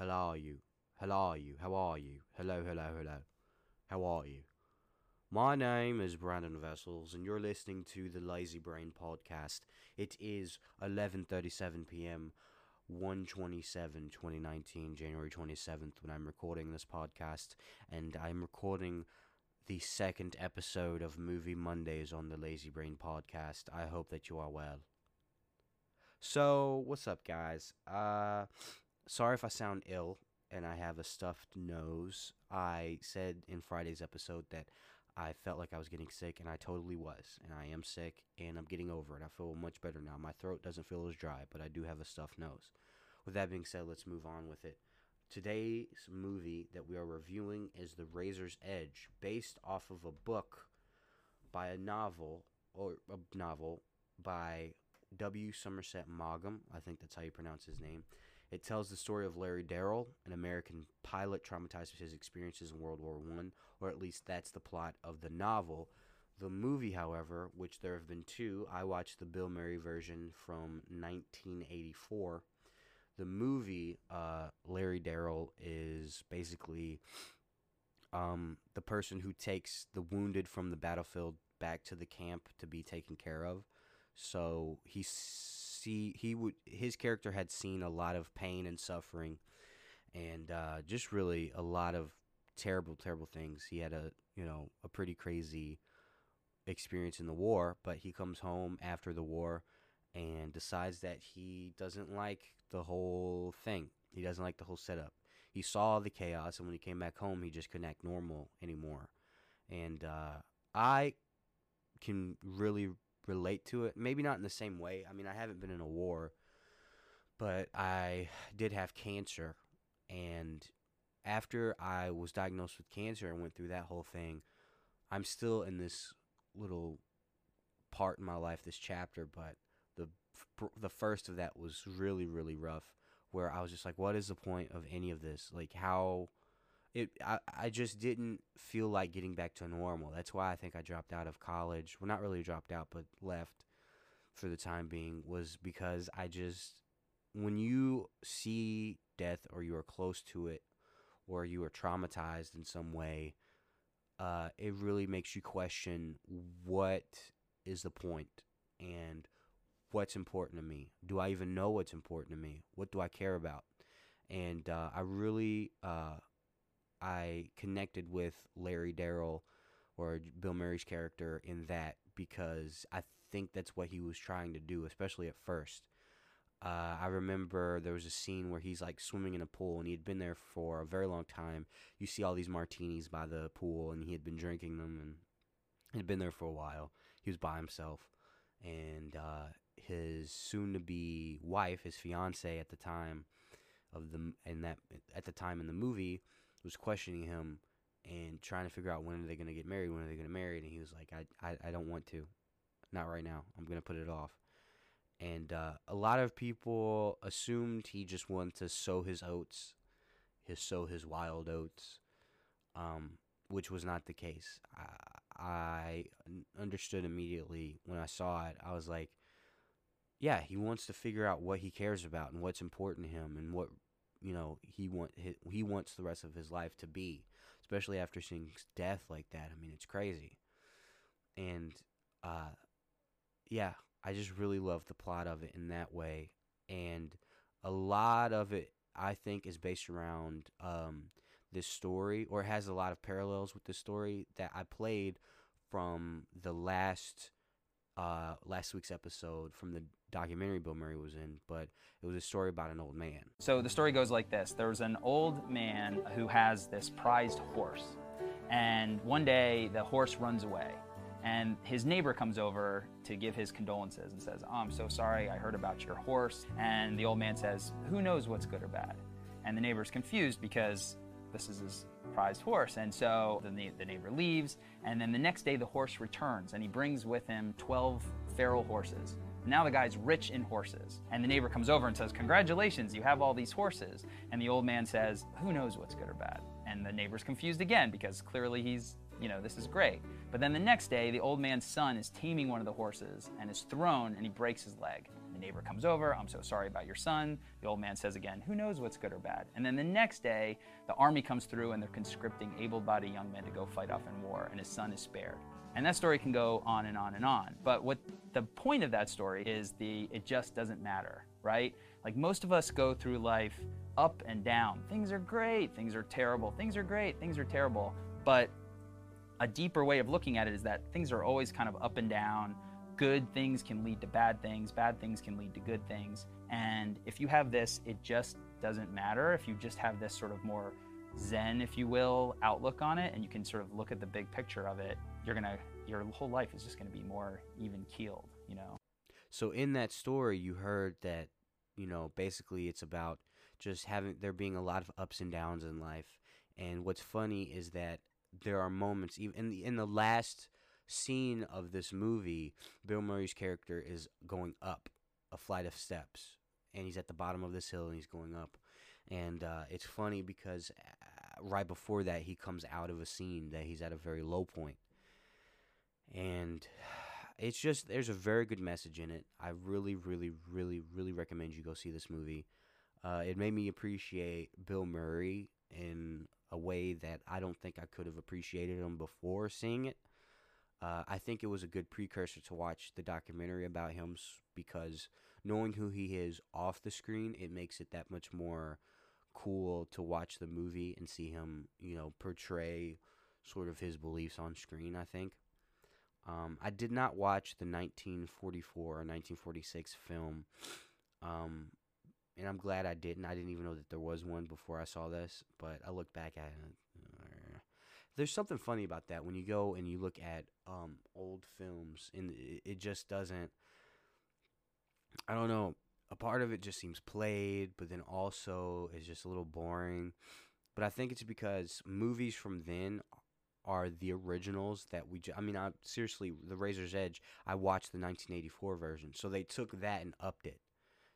Hello are you? Hello are you? How are you? Hello, hello, hello. How are you? My name is Brandon Vessels, and you're listening to the Lazy Brain podcast. It is 11:37 p.m. 127 2019 January 27th when I'm recording this podcast and I'm recording the second episode of Movie Mondays on the Lazy Brain podcast. I hope that you are well. So, what's up guys? Uh sorry if I sound ill and I have a stuffed nose. I said in Friday's episode that I felt like I was getting sick, and I totally was. And I am sick, and I'm getting over it. I feel much better now. My throat doesn't feel as dry, but I do have a stuffed nose. With that being said, let's move on with it. Today's movie that we are reviewing is The Razor's Edge, based off of a book by a novel, or a novel by W. Somerset Maugham. I think that's how you pronounce his name. It tells the story of Larry Darrell, an American pilot traumatized with his experiences in World War One, or at least that's the plot of the novel. The movie, however, which there have been two, I watched the Bill Murray version from 1984. The movie, uh, Larry Darrell is basically um, the person who takes the wounded from the battlefield back to the camp to be taken care of. So he see he would his character had seen a lot of pain and suffering, and uh, just really a lot of terrible, terrible things. He had a you know a pretty crazy experience in the war, but he comes home after the war and decides that he doesn't like the whole thing. He doesn't like the whole setup. He saw the chaos, and when he came back home, he just couldn't act normal anymore. And uh, I can really relate to it. Maybe not in the same way. I mean, I haven't been in a war, but I did have cancer. And after I was diagnosed with cancer and went through that whole thing, I'm still in this little part in my life, this chapter, but the the first of that was really really rough where I was just like what is the point of any of this? Like how it I, I just didn't feel like getting back to normal. That's why I think I dropped out of college. Well, not really dropped out, but left for the time being was because I just when you see death or you are close to it or you are traumatized in some way, uh, it really makes you question what is the point and what's important to me. Do I even know what's important to me? What do I care about? And uh, I really uh, I connected with Larry Darrell or Bill Murray's character in that because I think that's what he was trying to do, especially at first. Uh, I remember there was a scene where he's like swimming in a pool and he had been there for a very long time. You see all these martinis by the pool and he had been drinking them and had been there for a while. He was by himself. And uh, his soon to be wife, his fiance at the time of the and that at the time in the movie was questioning him and trying to figure out when are they going to get married, when are they going to marry, and he was like, I, I, I don't want to, not right now. I'm going to put it off. And uh, a lot of people assumed he just wanted to sow his oats, his sow his wild oats, um, which was not the case. I, I understood immediately when I saw it. I was like, yeah, he wants to figure out what he cares about and what's important to him and what you know he want he wants the rest of his life to be, especially after seeing death like that. I mean, it's crazy. And uh, yeah, I just really love the plot of it in that way, and a lot of it I think is based around um, this story, or has a lot of parallels with the story that I played from the last uh, last week's episode from the documentary Bill Murray was in, but it was a story about an old man. So the story goes like this There's an old man who has this prized horse, and one day the horse runs away. And his neighbor comes over to give his condolences and says, Oh, I'm so sorry, I heard about your horse. And the old man says, Who knows what's good or bad? And the neighbor's confused because this is his prized horse. And so the, the neighbor leaves, and then the next day the horse returns, and he brings with him 12 feral horses. Now the guy's rich in horses. And the neighbor comes over and says, Congratulations, you have all these horses. And the old man says, Who knows what's good or bad? And the neighbor's confused again because clearly he's, you know, this is great. But then the next day, the old man's son is taming one of the horses and is thrown and he breaks his leg. The neighbor comes over, I'm so sorry about your son. The old man says again, who knows what's good or bad? And then the next day, the army comes through and they're conscripting able bodied young men to go fight off in war, and his son is spared. And that story can go on and on and on. But what the point of that story is the it just doesn't matter, right? Like most of us go through life up and down. Things are great, things are terrible, things are great, things are terrible. But a deeper way of looking at it is that things are always kind of up and down. Good things can lead to bad things, bad things can lead to good things. And if you have this, it just doesn't matter. If you just have this sort of more zen, if you will, outlook on it, and you can sort of look at the big picture of it, you're gonna your whole life is just gonna be more even keeled, you know. So in that story, you heard that, you know, basically it's about just having there being a lot of ups and downs in life. And what's funny is that there are moments even in the in the last scene of this movie, Bill Murray's character is going up a flight of steps, and he's at the bottom of this hill and he's going up. And uh, it's funny because uh, right before that, he comes out of a scene that he's at a very low point, and it's just there's a very good message in it. I really, really, really, really recommend you go see this movie. Uh, it made me appreciate Bill Murray in a way that I don't think I could have appreciated him before seeing it. Uh, I think it was a good precursor to watch the documentary about him because knowing who he is off the screen, it makes it that much more cool to watch the movie and see him, you know, portray sort of his beliefs on screen. I think. Um, I did not watch the 1944 or 1946 film, um, and I'm glad I didn't. I didn't even know that there was one before I saw this, but I look back at it. Uh, there's something funny about that when you go and you look at um, old films, and it, it just doesn't. I don't know. A part of it just seems played, but then also is just a little boring. But I think it's because movies from then are the originals that we. Ju- I mean, I seriously, The Razor's Edge. I watched the 1984 version, so they took that and upped it.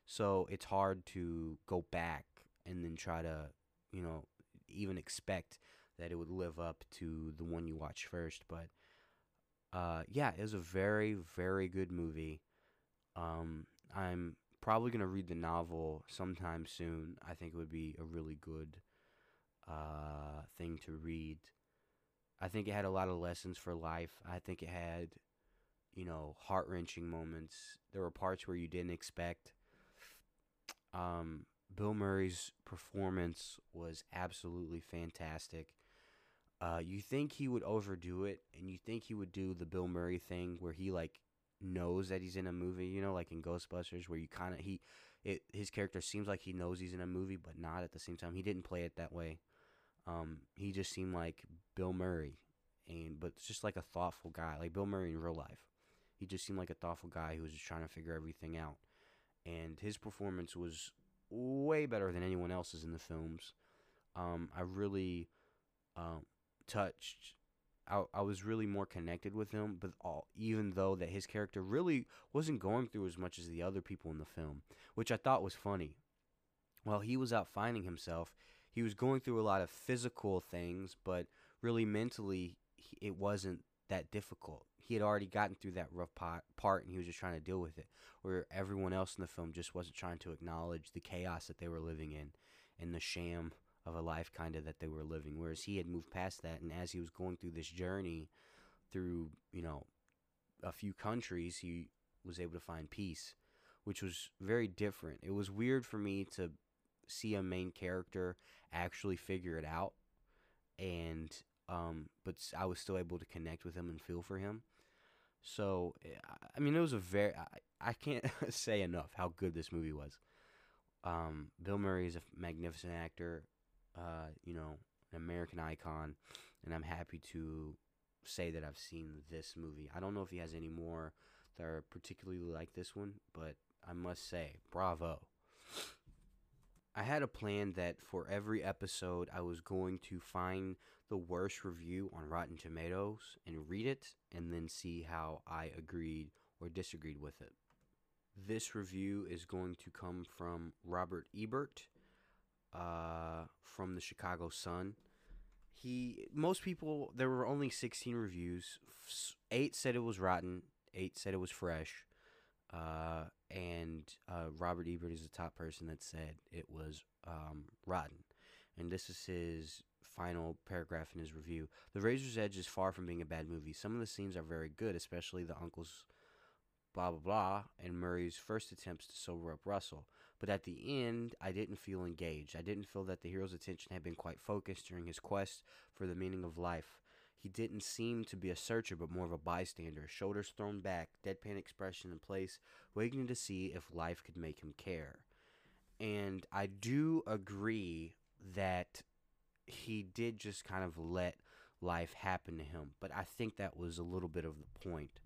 So it's hard to go back and then try to, you know, even expect that it would live up to the one you watched first. But uh, yeah, it was a very, very good movie. Um, I'm probably gonna read the novel sometime soon. I think it would be a really good uh, thing to read. I think it had a lot of lessons for life. I think it had, you know, heart wrenching moments. There were parts where you didn't expect. Um, Bill Murray's performance was absolutely fantastic. Uh, you think he would overdo it, and you think he would do the Bill Murray thing where he like knows that he's in a movie, you know, like in Ghostbusters, where you kind of he, it his character seems like he knows he's in a movie, but not at the same time. He didn't play it that way. Um, he just seemed like Bill Murray, and but just like a thoughtful guy, like Bill Murray in real life. He just seemed like a thoughtful guy who was just trying to figure everything out, and his performance was way better than anyone else's in the films. Um, I really um, touched. I, I was really more connected with him, but all, even though that his character really wasn't going through as much as the other people in the film, which I thought was funny. While he was out finding himself, he was going through a lot of physical things, but really mentally, he, it wasn't that difficult. He had already gotten through that rough part, part, and he was just trying to deal with it. Where everyone else in the film just wasn't trying to acknowledge the chaos that they were living in, and the sham of a life kind of that they were living. Whereas he had moved past that, and as he was going through this journey, through you know, a few countries, he was able to find peace, which was very different. It was weird for me to see a main character actually figure it out and um but I was still able to connect with him and feel for him. So I mean it was a very I, I can't say enough how good this movie was. Um Bill Murray is a magnificent actor uh you know an American icon and I'm happy to say that I've seen this movie. I don't know if he has any more that are particularly like this one but I must say bravo I had a plan that for every episode I was going to find the worst review on Rotten Tomatoes and read it and then see how I agreed or disagreed with it. This review is going to come from Robert Ebert uh, from the Chicago Sun. He most people there were only 16 reviews. 8 said it was rotten, 8 said it was fresh. Uh, and uh, Robert Ebert is the top person that said it was um, rotten. And this is his final paragraph in his review. The Razor's Edge is far from being a bad movie. Some of the scenes are very good, especially the uncle's blah blah blah and Murray's first attempts to sober up Russell. But at the end, I didn't feel engaged. I didn't feel that the hero's attention had been quite focused during his quest for the meaning of life. He didn't seem to be a searcher, but more of a bystander, shoulders thrown back, deadpan expression in place, waiting to see if life could make him care. And I do agree that he did just kind of let life happen to him, but I think that was a little bit of the point.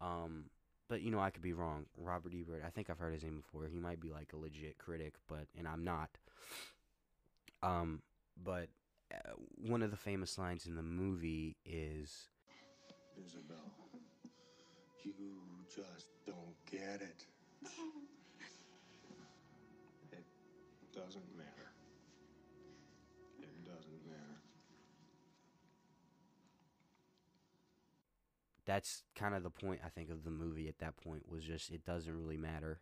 Um, but you know, I could be wrong. Robert Ebert, I think I've heard his name before. He might be like a legit critic, but and I'm not. Um, but one of the famous lines in the movie is Isabel, you just don't get it. It doesn't matter. It doesn't matter. that's kind of the point I think of the movie at that point was just it doesn't really matter,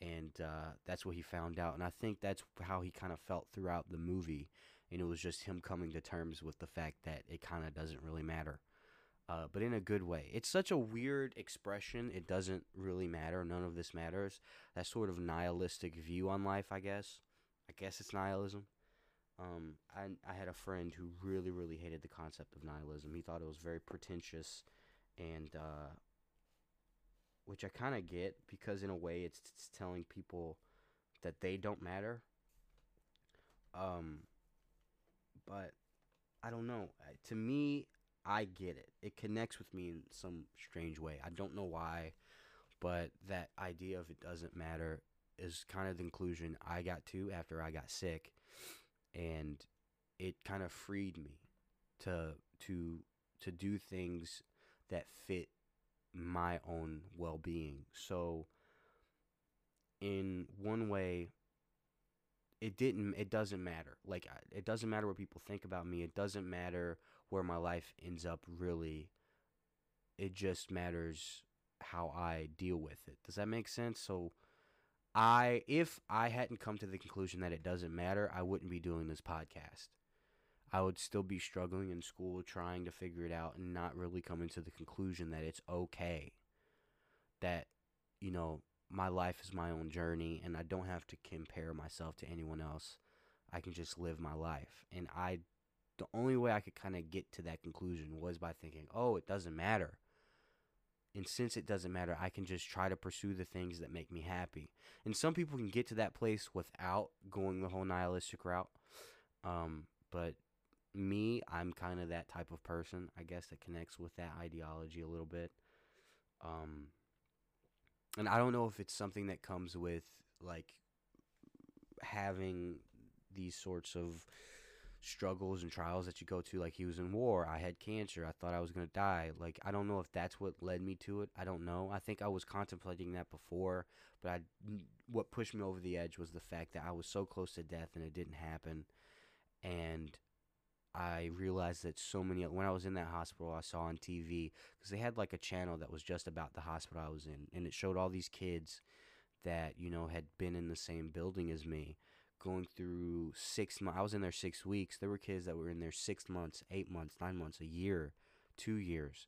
and uh, that's what he found out, and I think that's how he kind of felt throughout the movie, and it was just him coming to terms with the fact that it kind of doesn't really matter, uh, but in a good way. It's such a weird expression. It doesn't really matter. None of this matters. That sort of nihilistic view on life, I guess. I guess it's nihilism. Um, I I had a friend who really really hated the concept of nihilism. He thought it was very pretentious and uh, which I kind of get because in a way it's, it's telling people that they don't matter. Um, but I don't know. To me, I get it. It connects with me in some strange way. I don't know why, but that idea of it doesn't matter is kind of the conclusion I got to after I got sick, and it kind of freed me to to to do things that fit my own well-being. So in one way it didn't it doesn't matter. Like it doesn't matter what people think about me. It doesn't matter where my life ends up really. It just matters how I deal with it. Does that make sense? So I if I hadn't come to the conclusion that it doesn't matter, I wouldn't be doing this podcast. I would still be struggling in school trying to figure it out and not really coming to the conclusion that it's okay. That, you know, my life is my own journey and I don't have to compare myself to anyone else. I can just live my life. And I, the only way I could kind of get to that conclusion was by thinking, oh, it doesn't matter. And since it doesn't matter, I can just try to pursue the things that make me happy. And some people can get to that place without going the whole nihilistic route. Um, but me, I'm kind of that type of person, I guess, that connects with that ideology a little bit. Um, and I don't know if it's something that comes with like having these sorts of struggles and trials that you go to. Like he was in war, I had cancer, I thought I was gonna die. Like I don't know if that's what led me to it. I don't know. I think I was contemplating that before, but I what pushed me over the edge was the fact that I was so close to death and it didn't happen, and I realized that so many when I was in that hospital I saw on TV because they had like a channel that was just about the hospital I was in and it showed all these kids that you know had been in the same building as me going through 6 months I was in there 6 weeks. There were kids that were in there 6 months 8 months 9 months a year 2 years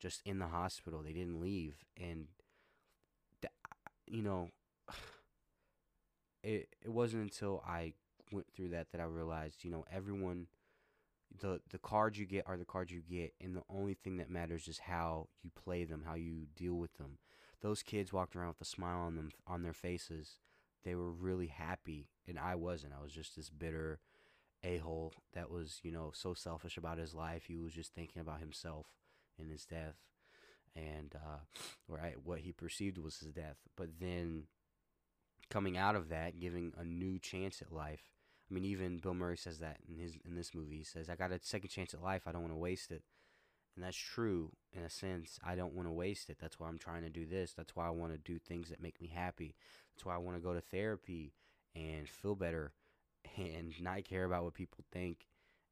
just in the hospital. They didn't leave and you know it it wasn't until I went through that that I realized you know everyone the the cards you get are the cards you get and the only thing that matters is how you play them how you deal with them. Those kids walked around with a smile on them on their faces. They were really happy and i wasn't. I was just this bitter a-hole that was you know so selfish about his life. He was just thinking about himself and his death and uh or what he perceived was his death. But then coming out of that giving a new chance at life I mean, even Bill Murray says that in his in this movie. He says, "I got a second chance at life. I don't want to waste it," and that's true in a sense. I don't want to waste it. That's why I'm trying to do this. That's why I want to do things that make me happy. That's why I want to go to therapy and feel better, and not care about what people think,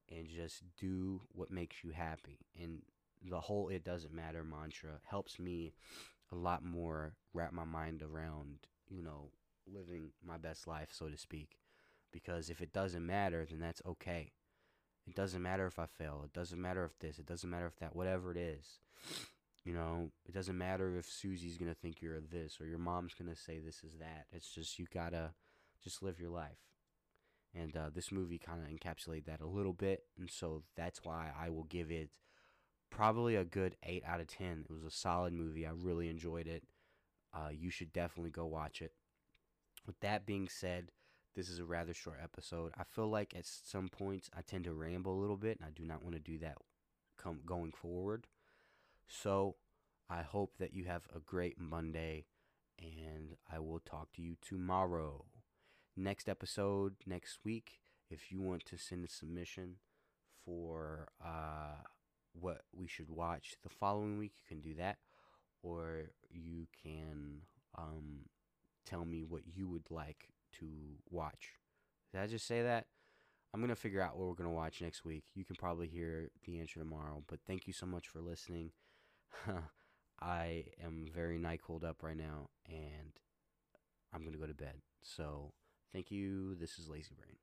and just do what makes you happy. And the whole "it doesn't matter" mantra helps me a lot more wrap my mind around, you know, living my best life, so to speak. Because if it doesn't matter, then that's okay. It doesn't matter if I fail. It doesn't matter if this. It doesn't matter if that. Whatever it is. You know, it doesn't matter if Susie's going to think you're this or your mom's going to say this is that. It's just you got to just live your life. And uh, this movie kind of encapsulated that a little bit. And so that's why I will give it probably a good 8 out of 10. It was a solid movie. I really enjoyed it. Uh, you should definitely go watch it. With that being said, this is a rather short episode. I feel like at some points I tend to ramble a little bit, and I do not want to do that come going forward. So I hope that you have a great Monday, and I will talk to you tomorrow. Next episode next week. If you want to send a submission for uh, what we should watch the following week, you can do that, or you can um, tell me what you would like to watch. Did I just say that? I'm going to figure out what we're going to watch next week. You can probably hear the answer tomorrow, but thank you so much for listening. I am very night cold up right now, and I'm going to go to bed. So, thank you. This is Lazy Brain.